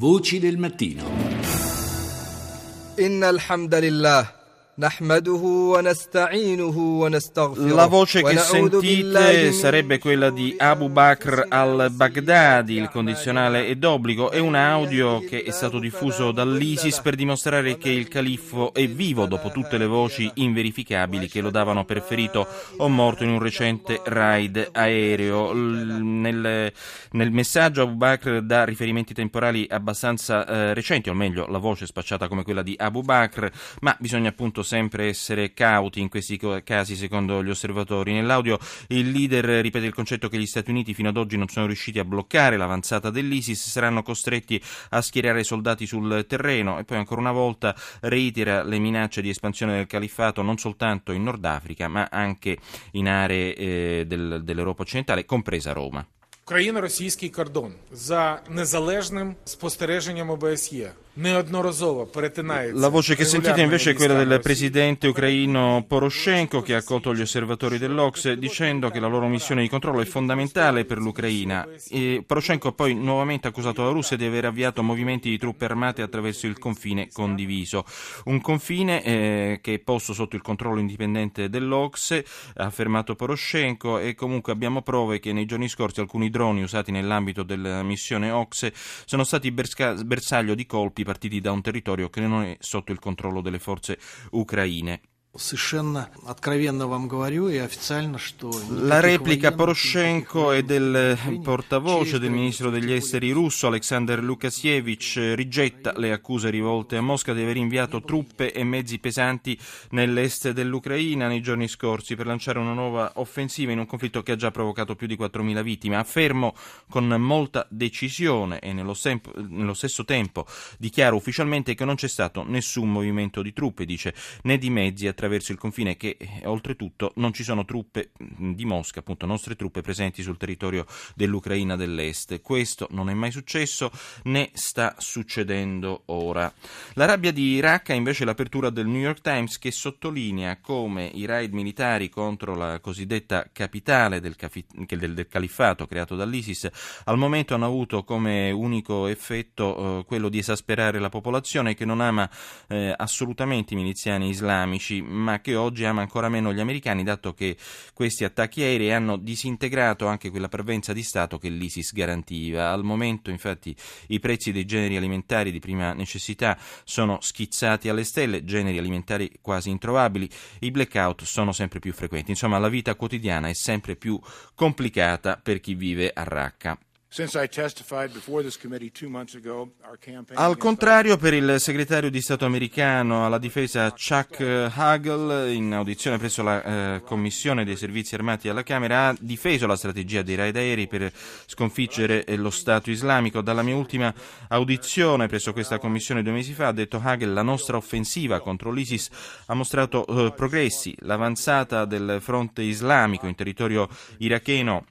Voci del mattino. Inna alhamdulillah. La voce che sentite sarebbe quella di Abu Bakr al-Baghdadi, il condizionale ed obbligo. è un audio che è stato diffuso dall'ISIS per dimostrare che il califfo è vivo dopo tutte le voci inverificabili che lo davano per ferito o morto in un recente raid aereo. Nel, nel messaggio Abu Bakr dà riferimenti temporali abbastanza eh, recenti, o meglio la voce spacciata come quella di Abu Bakr, ma bisogna appunto sempre essere cauti in questi co- casi secondo gli osservatori. Nell'audio il leader ripete il concetto che gli Stati Uniti fino ad oggi non sono riusciti a bloccare l'avanzata dell'ISIS, saranno costretti a schierare soldati sul terreno e poi ancora una volta reitera le minacce di espansione del califfato non soltanto in Nord Africa ma anche in aree eh, del- dell'Europa occidentale, compresa Roma. Україно-російський кордон за незалежним спостереженням ОБСЄ неодноразово перетинається. la voce che sentite invece è quella del presidente ucraino Poroshenko che ha accolto gli osservatori dell'Ox dicendo che la loro missione di controllo è fondamentale per l'Ucraina. E Poroshenko ha poi nuovamente accusato la Russia di aver avviato movimenti di truppe armate attraverso il confine condiviso. Un confine eh, che è posto sotto il controllo indipendente dell'Ox, ha affermato Poroshenko e comunque abbiamo prove che nei giorni scorsi alcuni droni usati nell'ambito della missione Ox sono stati bersaglio di colpi partiti da un territorio che non è sotto il controllo delle forze ucraine. Совершенно откровенно вам говорю и официально, что... La replica Poroshenko è del portavoce del ministro degli esteri russo Alexander Lukasiewicz eh, rigetta le accuse rivolte a Mosca di aver inviato truppe e mezzi pesanti nell'est dell'Ucraina nei giorni scorsi per lanciare una nuova offensiva in un conflitto che ha già provocato più di 4.000 vittime. Affermo con molta decisione e nello, sem- nello stesso tempo dichiaro ufficialmente che non c'è stato nessun movimento di truppe, dice, né di mezzi attraverso il confine che eh, oltretutto non ci sono truppe mh, di Mosca, appunto nostre truppe presenti sul territorio dell'Ucraina dell'Est. Questo non è mai successo né sta succedendo ora. La rabbia di Raqqa invece è l'apertura del New York Times che sottolinea come i raid militari contro la cosiddetta capitale del, del- del califfato creato dall'ISIS al momento hanno avuto come unico effetto eh, quello di esasperare la popolazione che non ama eh, assolutamente i miliziani islamici, ma che oggi ama ancora meno gli americani, dato che questi attacchi aerei hanno disintegrato anche quella prevenza di Stato che l'ISIS garantiva. Al momento, infatti, i prezzi dei generi alimentari di prima necessità sono schizzati alle stelle, generi alimentari quasi introvabili, i blackout sono sempre più frequenti. Insomma, la vita quotidiana è sempre più complicata per chi vive a Raqqa. Al contrario, per il segretario di Stato americano alla difesa Chuck Hagel, in audizione presso la eh, Commissione dei Servizi Armati alla Camera, ha difeso la strategia dei raid aerei per sconfiggere eh, lo Stato islamico. Dalla mia ultima audizione presso questa commissione due mesi fa, ha detto Hagel, la nostra offensiva contro l'ISIS ha mostrato eh, progressi. L'avanzata del fronte islamico in territorio iracheno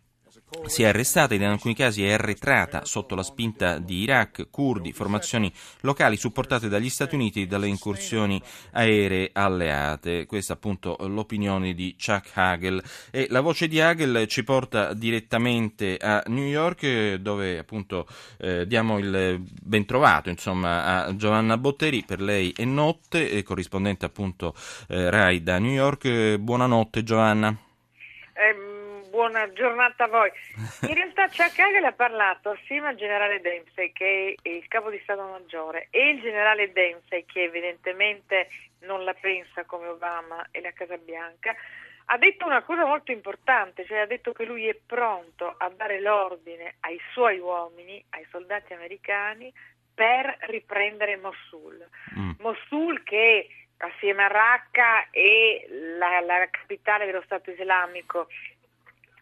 si è arrestata ed in alcuni casi è arretrata sotto la spinta di Iraq, curdi, formazioni locali supportate dagli Stati Uniti e dalle incursioni aeree alleate. Questa appunto l'opinione di Chuck Hagel. E la voce di Hagel ci porta direttamente a New York dove appunto eh, diamo il bentrovato insomma, a Giovanna Botteri, per lei è notte, corrispondente appunto eh, RAI da New York. Buonanotte Giovanna. Buona giornata a voi. In realtà Chuck Hagel ha parlato assieme al generale Dempsey, che è il capo di Stato Maggiore, e il generale Dempsey, che evidentemente non la pensa come Obama e la Casa Bianca, ha detto una cosa molto importante, cioè ha detto che lui è pronto a dare l'ordine ai suoi uomini, ai soldati americani, per riprendere Mosul. Mm. Mosul che assieme a Raqqa è la, la capitale dello Stato islamico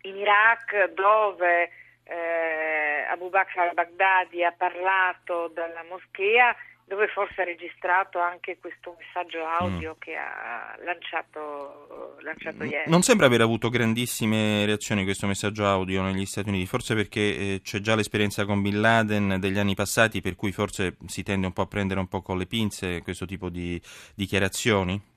in Iraq dove eh, Abu Bakr al-Baghdadi ha parlato dalla moschea dove forse ha registrato anche questo messaggio audio che ha lanciato, lanciato ieri. Non sembra aver avuto grandissime reazioni questo messaggio audio negli Stati Uniti, forse perché eh, c'è già l'esperienza con Bin Laden degli anni passati, per cui forse si tende un po' a prendere un po' con le pinze questo tipo di dichiarazioni?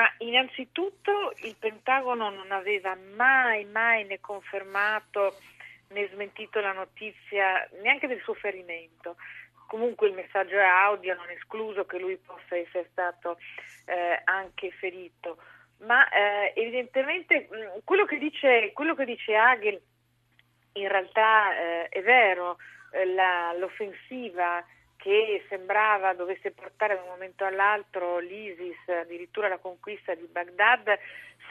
Ma innanzitutto il Pentagono non aveva mai, mai né confermato né smentito la notizia neanche del suo ferimento. comunque il messaggio è audio, non escluso che lui possa essere stato eh, anche ferito. Ma eh, evidentemente mm, quello, che dice, quello che dice Hagel in realtà eh, è vero, eh, la, l'offensiva che sembrava dovesse portare da un momento all'altro l'ISIS addirittura alla conquista di Baghdad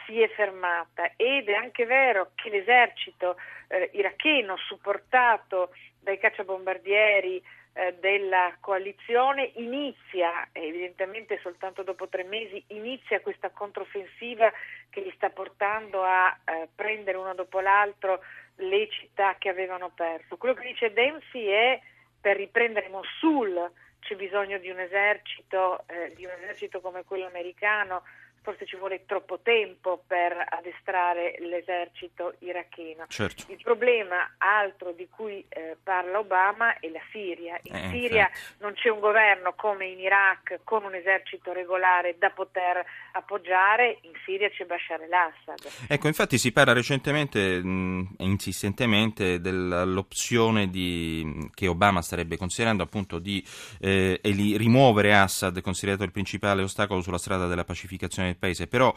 si è fermata ed è anche vero che l'esercito eh, iracheno supportato dai cacciabombardieri eh, della coalizione inizia, evidentemente soltanto dopo tre mesi, inizia questa controffensiva che li sta portando a eh, prendere uno dopo l'altro le città che avevano perso. Quello che dice Dempsey è per riprendere Mosul c'è bisogno di un esercito, eh, di un esercito come quello americano forse ci vuole troppo tempo per addestrare l'esercito iracheno. Certo. Il problema altro di cui eh, parla Obama è la Siria. In eh, Siria infatti. non c'è un governo come in Iraq con un esercito regolare da poter appoggiare, in Siria c'è Bashar al-Assad. Ecco, infatti si parla recentemente mh, e insistentemente dell'opzione di, che Obama starebbe considerando appunto di eh, rimuovere Assad, considerato il principale ostacolo sulla strada della pacificazione del paese, però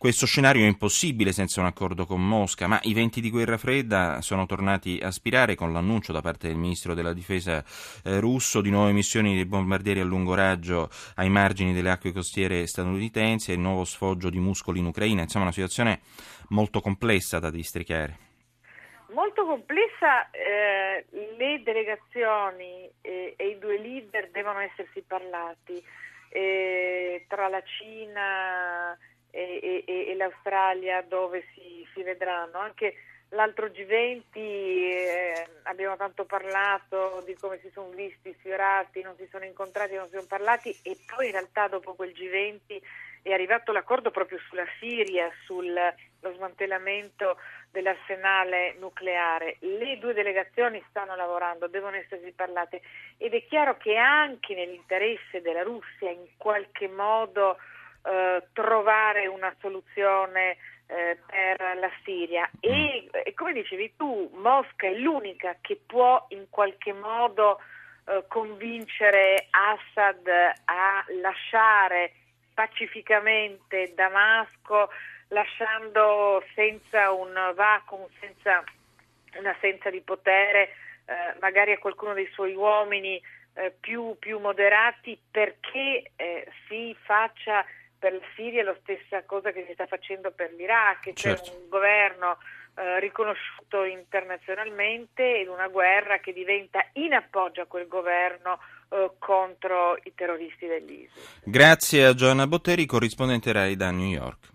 questo scenario è impossibile senza un accordo con Mosca, ma i venti di guerra fredda sono tornati a spirare con l'annuncio da parte del ministro della difesa eh, russo di nuove missioni di bombardieri a lungo raggio ai margini delle acque costiere statunitensi e il nuovo sfoggio di muscoli in Ucraina, insomma una situazione molto complessa da districare. Molto complessa, eh, le delegazioni e, e i due leader devono essersi parlati eh, tra la Cina e, e, e, l'Australia dove si, si, vedranno. Anche l'altro G20 eh, abbiamo tanto parlato di come si sono visti sfiorati, non si sono incontrati, non si sono parlati e poi in realtà dopo quel G20 è arrivato l'accordo proprio sulla Siria, sullo smantellamento dell'arsenale nucleare. Le due delegazioni stanno lavorando, devono essersi parlate ed è chiaro che anche nell'interesse della Russia in qualche modo eh, trovare una soluzione eh, per la Siria e, e, come dicevi tu, Mosca è l'unica che può in qualche modo eh, convincere Assad a lasciare pacificamente Damasco lasciando senza un vacuum, senza un'assenza di potere, eh, magari a qualcuno dei suoi uomini eh, più, più, moderati perché eh, si faccia per la Siria la stessa cosa che si sta facendo per l'Iraq, cioè certo. un governo eh, riconosciuto internazionalmente ed una guerra che diventa in appoggio a quel governo eh, contro i terroristi dell'ISIS. Grazie a Giovanna Botteri, corrispondente RAI da New York.